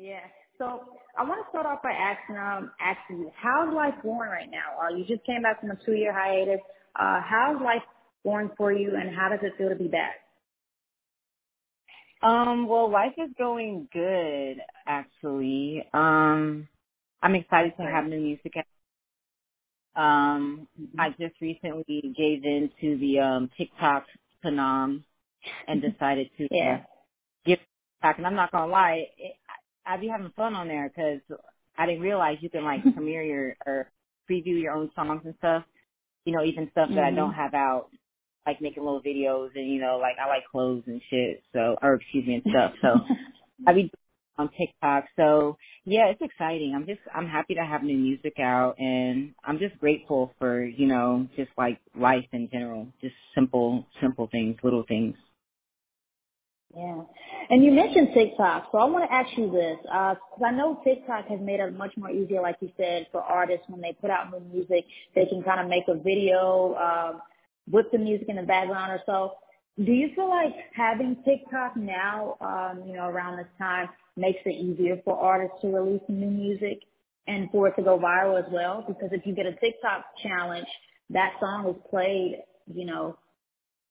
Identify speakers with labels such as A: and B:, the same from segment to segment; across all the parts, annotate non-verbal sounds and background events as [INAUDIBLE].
A: Yeah. So I want to start off by asking um asking you, how's life going right now? Uh, you just came back from a two year hiatus. Uh, how's life going for you, and how does it feel to be back?
B: Um, well, life is going good, actually. Um, I'm excited to have new music. Um,
A: Mm-hmm.
B: I just recently gave in to the um TikTok phenom and [LAUGHS] decided to uh,
A: Yeah.
B: give back. And I'm not gonna lie, it, I, be having fun on there because I didn't realize you can like [LAUGHS] premiere your or preview your own songs and stuff. You know, even stuff that I don't
A: Mhm.
B: have out, like making little videos and you know, like I like clothes and shit. So, or excuse me and stuff. So [LAUGHS] I be on TikTok. So yeah, it's exciting. I'm just I'm happy to have new music out and I'm just grateful for, you know, just like life in general. Just simple simple things, little things.
A: Yeah. And you mentioned TikTok, so I want to ask you this, because I know TikTok has made it much more easier, like you said, for artists when they put out new music, they can kind of make a video um, with the music in the background or so. Do you feel like having TikTok now, um, you know, around this time, makes it easier for artists to release new music and for it to go viral as well? Because if you get a TikTok challenge, that song is played, you know,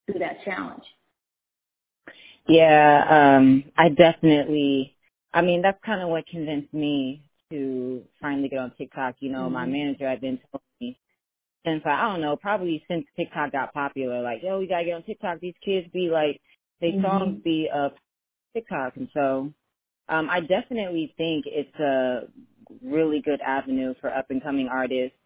A: through that challenge.
B: Yeah, um, I definitely, I mean, that's kind of what convinced me to finally get on TikTok. You know, my
A: Mhm.
B: manager had been telling me since, I don't know, probably since TikTok got popular, like, yo, we gotta get on TikTok. These kids be like, they songs
A: Mhm.
B: be uh TikTok. And so, um, I definitely think it's a really good avenue for up and coming artists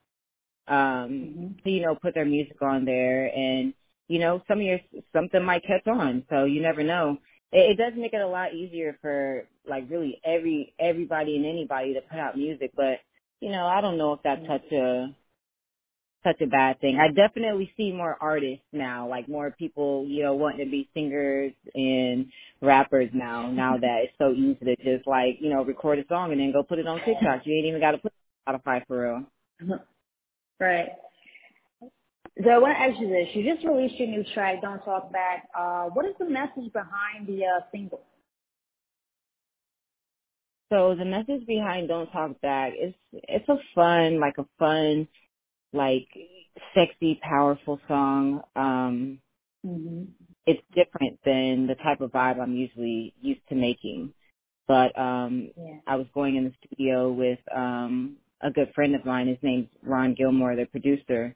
B: um,
A: Mhm.
B: to, you know, put their music on there and, you know, some of your, something might catch on. So you never know. It, it does make it a lot easier for like really every, everybody and anybody to put out music, but, you know, I don't know if that's mm-hmm. such a, such a bad thing. I definitely see more artists now, like more people, you know, wanting to be singers and rappers now, now mm-hmm. that it's so easy to just like, you know, record a song and then go put it on TikTok. You ain't even got to put it on Spotify for real. [LAUGHS]
A: Right. So I want to ask you this. You just released your new track, Don't Talk Back. Uh, what is the message behind the uh, single?
B: So the message behind Don't Talk Back is it's a fun, like a fun, like sexy, powerful song. Um
A: hmm
B: it's different than the type of vibe I'm usually used to making. But um
A: Yeah.
B: I was going in the studio with um a good friend of mine, his name's Ron Gilmore, the producer.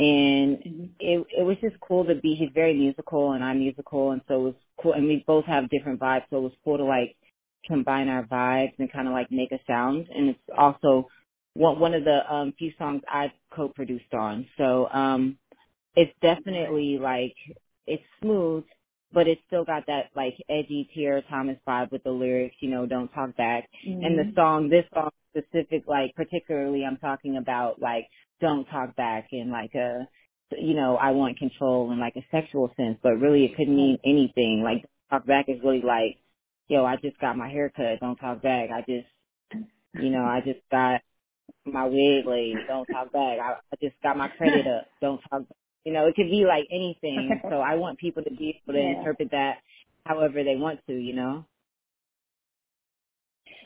B: And it it was just cool to be he's very musical and I'm musical and so it was cool and we both have different vibes, so it was cool to like combine our vibes and kind of like make a sound. And it's also one one of the um few songs I've co-produced on. So um it's definitely like it's smooth, but it's still got that like edgy Tiara Thomas vibe with the lyrics, you know, don't talk back. And the
A: hmm
B: song, this song specific, like particularly I'm talking about like don't talk back in like a you know, I want control in like a sexual sense, but really it could mean anything. Like talk back is really like yo, I just got my hair cut. Don't talk back. I just, you know, I just got my wig laid. Don't talk back. I, I just got my credit up. Don't talk back. You know, it could be like anything. [LAUGHS] So I want people to be able to
A: yeah.
B: interpret that however they want to, you know?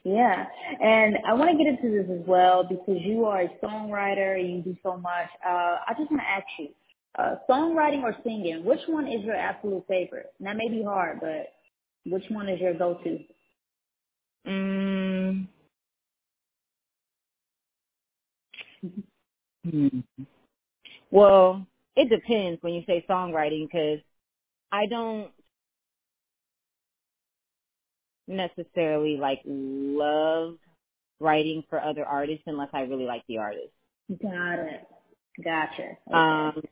A: Yeah. And I want to get into this as well because you are a songwriter. You do so much. Uh, I just want to ask you, uh, songwriting or singing, which one is your absolute favorite? And that may be hard, but which one is your go-to?
B: Mm, [LAUGHS] hmm. Well, it depends when you say songwriting because I don't necessarily like love writing for other artists unless I really like the artist.
A: Got it. Gotcha. Okay.
B: Um,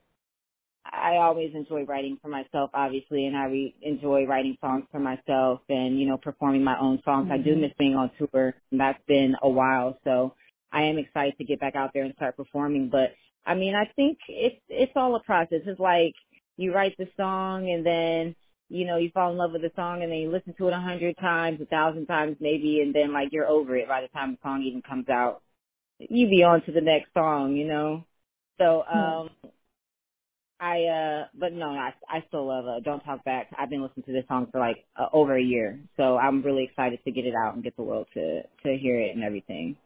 B: I always enjoy writing for myself, obviously, and I re- enjoy writing songs for myself and, you know, performing my own songs. I do
A: hmm
B: miss being on tour, and that's been a while, so I am excited to get back out there and start performing. But, I mean, I think it's, it's all a process. It's like you write the song and then, you know, you fall in love with the song and then you listen to it a hundred times, a thousand times maybe, and then like you're over it by the time the song even comes out. You be on to the next song, you know? So, um, I uh but no, I I still love uh Don't Talk Back. I've been listening to this song for like uh, over a year. So I'm really excited to get it out and get the world to to hear it and everything.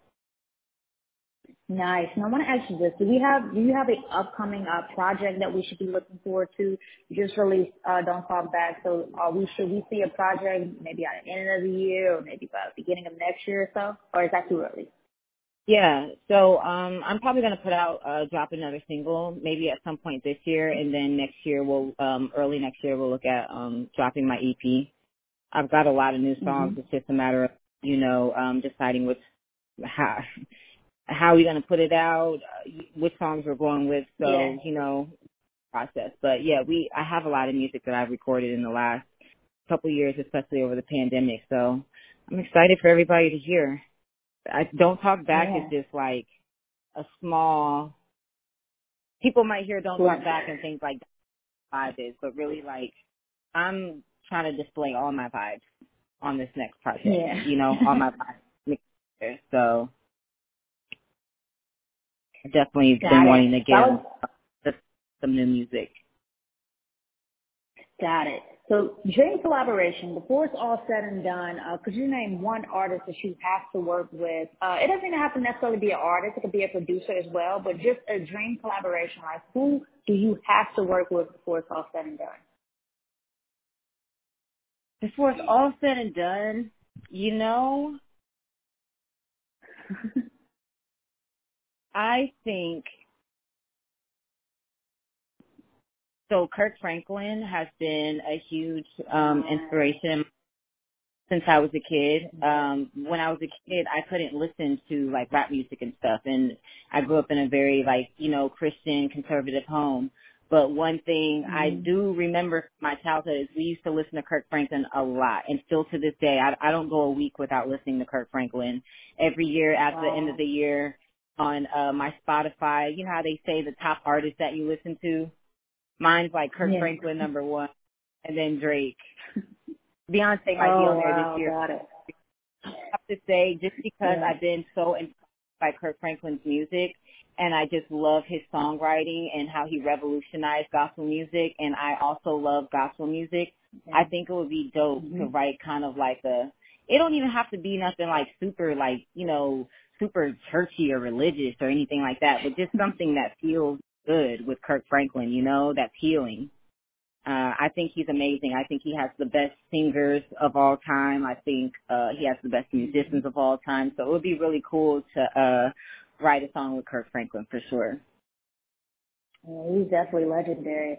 A: Nice. And I want to ask you this: Do we have do you have an upcoming uh, project that we should be looking forward to? You just released uh, "Don't Talk Back," so are we should we see a project maybe at the end of the year or maybe by the beginning of next year or so, or is that too early?
B: Yeah. So um I'm probably gonna put out uh drop another single maybe at some point this year, and then next year we'll um early next year we'll look at um dropping my EP. I've got a lot of new songs.
A: Mm-hmm.
B: It's just a matter of you know um deciding which how how we're going to put it out, uh, which songs we're going with. So,
A: Yeah.
B: you know, process. But yeah, we, I have a lot of music that I've recorded in the last couple years, especially over the pandemic. So I'm excited for everybody to hear. I don't talk back
A: Yeah.
B: is just like a small, people might hear don't talk back and think like vibe is, but really like I'm trying to display all my vibes on this next project.
A: Yeah.
B: You know, all my [LAUGHS] vibes. So definitely
A: Got
B: been
A: it.
B: wanting to get
A: was-
B: some new music.
A: Got it. So during collaboration, before it's all said and done, uh, could you name one artist that you have to work with? Uh, it doesn't even have to necessarily be an artist. It could be a producer as well, but just a dream collaboration. Like who do you have to work with before it's all said and done?
B: Before it's all said and done, you know, [LAUGHS] I think so. Kirk Franklin has been a huge um, inspiration since I was a kid. Um, when I was a kid, I couldn't listen to like rap music and stuff, and I grew up in a very like you know Christian conservative home. But one thing mm-hmm. I do remember from my childhood is we used to listen to Kirk Franklin a lot, and still to this day, I, I don't go a week without listening to Kirk Franklin. Every year at wow. the end of the year on uh my Spotify, you know how they say the top artists that you listen to. Mine's like Kirk
A: yeah.
B: Franklin number one, and then Drake. [LAUGHS] Beyonce might
A: oh,
B: be on there
A: wow,
B: this year.
A: Got it.
B: I have to say, just because
A: yeah.
B: I've been so inspired by Kirk Franklin's music, and I just love his songwriting and how he revolutionized gospel music, and I also love gospel music.
A: Yeah.
B: I think it would be dope
A: mm-hmm.
B: to write kind of like a. It don't even have to be nothing like super, like you know, super churchy or religious or anything like that, but just something that feels good with Kirk Franklin. You know, that's healing. Uh, I think he's amazing. I think he has the best singers of all time. I think uh, he has the best musicians of all time. So it would be really cool to uh, write a song with Kirk Franklin for sure.
A: Yeah, he's definitely legendary.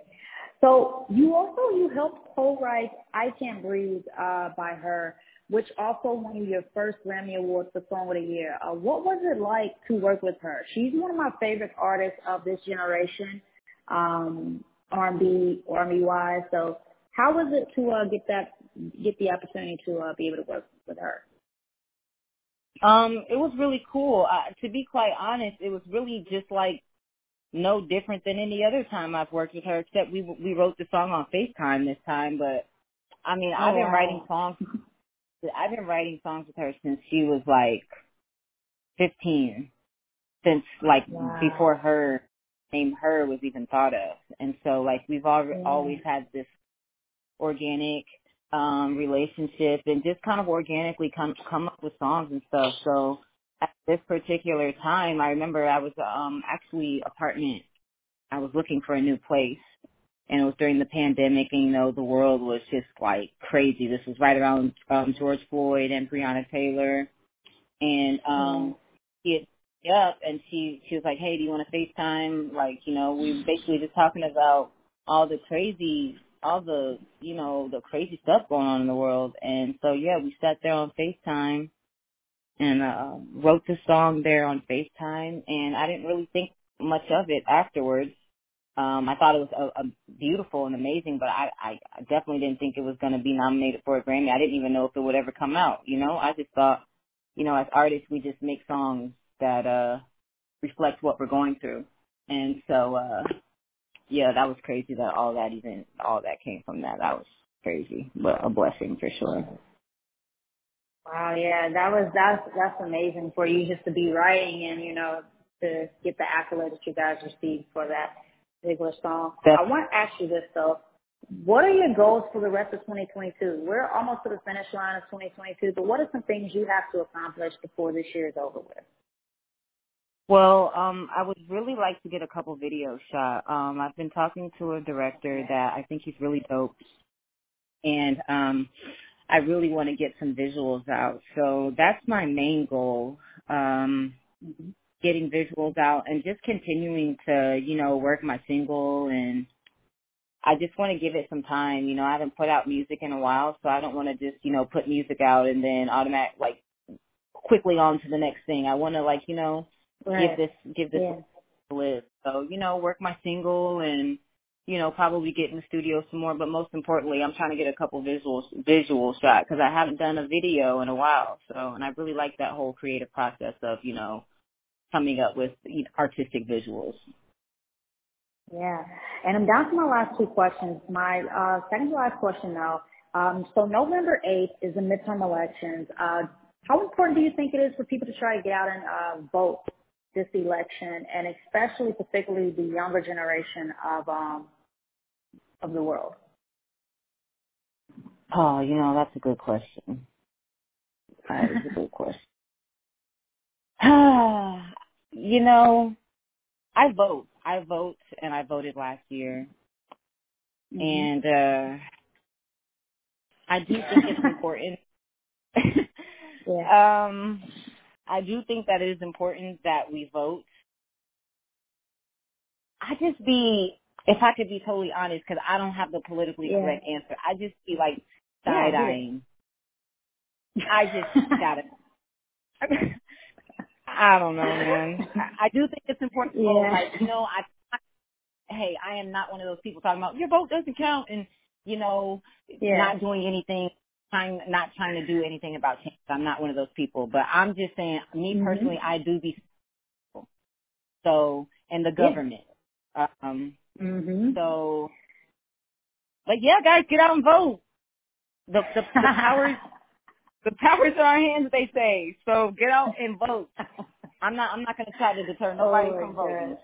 A: So you also you helped co-write "I Can't Breathe" uh, by H.E.R., which also won your first Grammy Award for Song of the Year. Uh, what was it like to work with her? She's one of my favorite artists of this generation. Um, R&B, R&B wise. So how was it to uh, get that, get the opportunity to uh, be able to work with her?
B: Um, it was really cool. Uh, to be quite honest, it was really just like no different than any other time I've worked with her, except we we wrote the song on FaceTime this time. But I mean,
A: Oh,
B: I've been
A: wow.
B: writing songs. [LAUGHS] I've been writing songs with her since she was like 15, since like
A: Wow.
B: before H.E.R. name her was even thought of. And so like we've al-
A: Yeah.
B: always had this organic um relationship and just kind of organically come come up with songs and stuff. So at this particular time I remember I was um actually apartment I was looking for a new place and it was during the pandemic and you know the world was just like crazy. This was right around um George Floyd and Breonna Taylor and um he had me up and she she was like, Hey, do you want to FaceTime? Like, you know, we were basically just talking about all the crazy all the you know, the crazy stuff going on in the world and so yeah, we sat there on FaceTime and uh wrote the song there on FaceTime and I didn't really think much of it afterwards. Um, I thought it was a, a beautiful and amazing, but I, I definitely didn't think it was going to be nominated for a Grammy. I didn't even know if it would ever come out. You know, I just thought, you know, as artists, we just make songs that uh reflect what we're going through. And so, uh yeah, that was crazy that all that even all that came from that. That was crazy, but a blessing for sure.
A: Wow, yeah, that was that's that's amazing for you just to be writing and you know to get the accolade that you guys received for that. Particular song. I want to ask you this though. What are your goals for the rest of 2022? We're almost to the finish line of 2022, but what are some things you have to accomplish before this year is over with?
B: Well, um, I would really like to get a couple videos shot. Um, I've been talking to a director that I think he's really dope, and um, I really want to get some visuals out. So that's my main goal. Um, mm-hmm. Getting visuals out and just continuing to, you know, work my single and I just want to give it some time. You know, I haven't put out music in a while, so I don't want to just, you know, put music out and then automatic like quickly on to the next thing. I want to like, you know, right. give this give this yeah. live. So, you know, work my single and you know, probably get in the studio some more, but most importantly, I'm trying to get a couple visuals, visual shot because I haven't done a video in a while. So, and I really like that whole creative process of, you know, coming up with you know, artistic visuals.
A: Yeah. And I'm down to my last two questions. My uh, second to last question now. Um, so November 8th is the midterm elections. Uh, how important do you think it is for people to try to get out and uh, vote this election, and especially particularly the younger generation of um, of the world?
B: Oh, you know, that's a good question. That is a good question. [SIGHS] [SIGHS] you know, I vote. I vote, and I voted last year. Mm-hmm. And uh I do think it's important. [LAUGHS] yeah. Um, I do think that it is important that we vote. I just be if I could be totally honest, because I don't have the politically yeah. correct answer, I just be like side eyeing. Yeah, I just got it. [LAUGHS] [LAUGHS] I don't know, man. I, I do think it's important to vote. Like, you know, I, I, hey, I am not one of those people talking about your vote doesn't count and you know, yeah. not doing anything, trying, not trying to do anything about change. I'm not one of those people, but I'm just saying, me mm-hmm. personally, I do be. So, and the government. Yeah. Um,
A: Mm-hmm.
B: So, but yeah, guys, get out and vote. The the, the powers [LAUGHS] the powers in our hands, they say. So get out and vote. I'm not I'm not going to try to deter [LAUGHS] oh nobody oh from voting.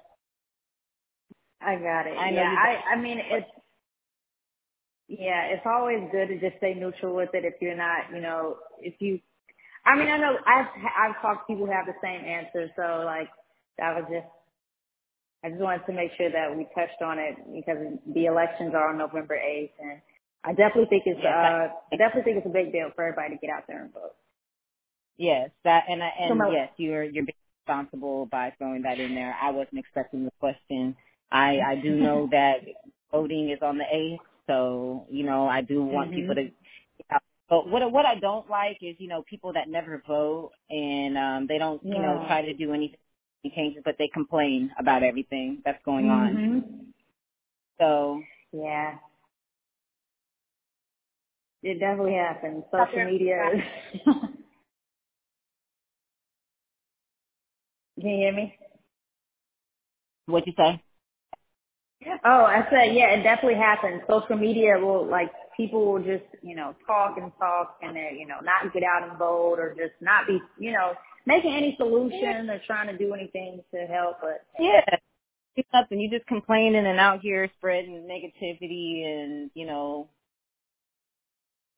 A: I got it. I yeah, I I mean it's yeah, it's always good to just stay neutral with it if you're not, you know, if you I mean, I know I've I've talked to people who have the same answer, so like that was just I just wanted to make sure that we touched on it because the elections are on November 8th, and I definitely think it's uh, I definitely think it's a big deal for everybody to get out there and vote.
B: Yes, that and I, and so yes, you're you're being responsible by throwing that in there. I wasn't expecting the question. I I do [LAUGHS] know that voting is on the 8th, so you know I do want mm-hmm. people to. But what what I don't like is you know people that never vote and um they don't yeah. you know try to do anything changes, but they complain about everything that's going
A: mm-hmm.
B: on. So
A: yeah, it definitely happens. Social media. Is [LAUGHS] Can you hear me?
B: What'd you say?
A: Oh, I said, yeah, it definitely happens. Social media will, like, people will just, you know, talk and talk and they, you know, not get out and vote or just not be, you know, making any solution or trying to do anything to help. But
B: yeah, it's nothing. You just complaining and out here spreading negativity and you know.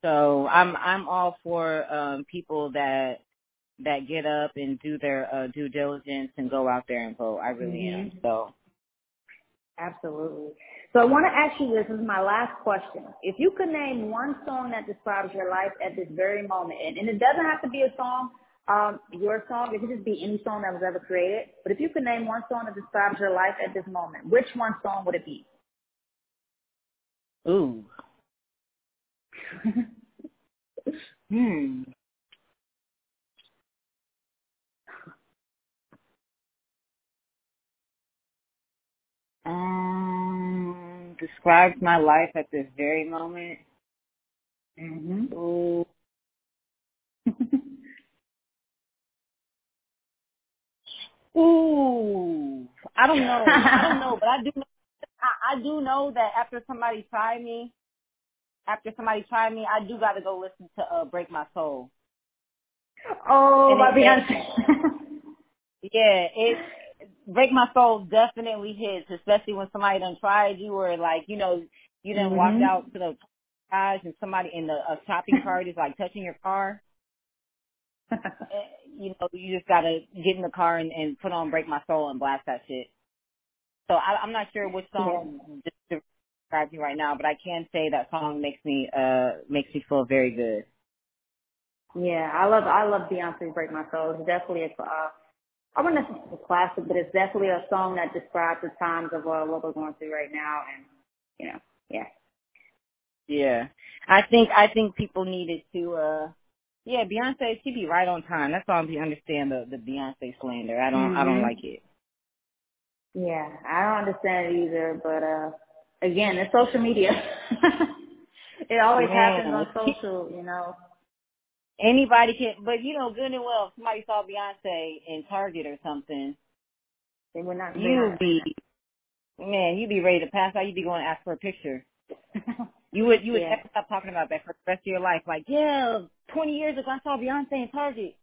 B: So I'm I'm all for um people that that get up and do their uh, due diligence and go out there and vote. I really mm-hmm. am. So
A: absolutely. So I want to ask you this. This is my last question. If you could name one song that describes your life at this very moment, and, and it doesn't have to be a song um, your song, it could just be any song that was ever created. But if you could name one song that describes your life at this moment, which one song would it be?
B: Ooh. Hmm. Um, describes my life at this very moment.
A: Mhm.
B: Ooh. [LAUGHS] Ooh, I don't know. I don't know, but I do. Know, I, I do know that after somebody tried me, after somebody tried me, I do got to go listen to uh, "Break My Soul."
A: Oh, my Beyonce. [LAUGHS]
B: yeah, it break my soul definitely hits, especially when somebody done tried you or like, you know, you done mm-hmm. walked out to the garage and somebody in the a shopping cart is like touching your car. [LAUGHS] Eh, you know, you just gotta get in the car and, and put on "Break My Soul" and blast that shit. So I, I'm not sure which song yeah. Right now, but I can say that song makes me uh makes me feel very good.
A: Yeah, I love I love Beyonce's "Break My Soul." It's definitely a uh, I wouldn't say a classic, but it's definitely a song that describes the times of uh, what we're going through right now, and you know, yeah.
B: Yeah, I think I think people needed to. uh Yeah, Beyonce, she be right on time. That's all I understand the the Beyonce slander. I don't mm-hmm. I don't like it.
A: Yeah, I don't understand it either, but uh again, it's social media. [LAUGHS] it always yeah. happens on social, you know.
B: Anybody can, but you know, good and well, if somebody saw Beyonce in Target or something,
A: they would not.
B: You be, man, you would be ready to pass out. You'd be going to ask for a picture. [LAUGHS] you would, you would yeah. stop talking about that for the rest of your life. Like, yeah, twenty years ago I saw Beyonce in Target.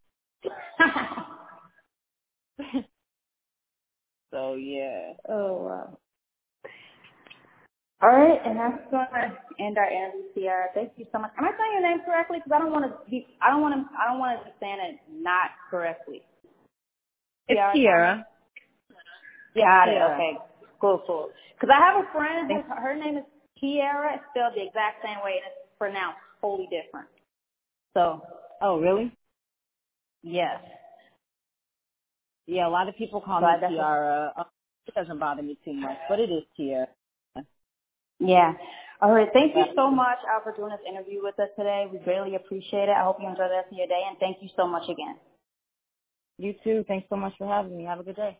B: [LAUGHS] so yeah.
A: Oh wow. All right, and that's to end our interview, Tiara. Thank you so much. Am I saying your name correctly? Because I don't want to be, I don't want to, I don't want to saying it not correctly.
B: It's Tiara.
A: Yeah, Got it. Okay. Cool, cool. Because I have a friend, who, her name is Tiara, it's spelled the exact same way, and it's pronounced totally different. So.
B: Oh, really?
A: Yes.
B: Yeah, a lot of people call so me Tiara. Uh, it doesn't bother me too much, but it is Tiara.
A: Yeah. All right. Thank you so much, Al, for doing this interview with us today. We greatly appreciate it. I hope you enjoy the rest of your day, and thank you so much again.
B: You too. Thanks so much for having me. Have a good day.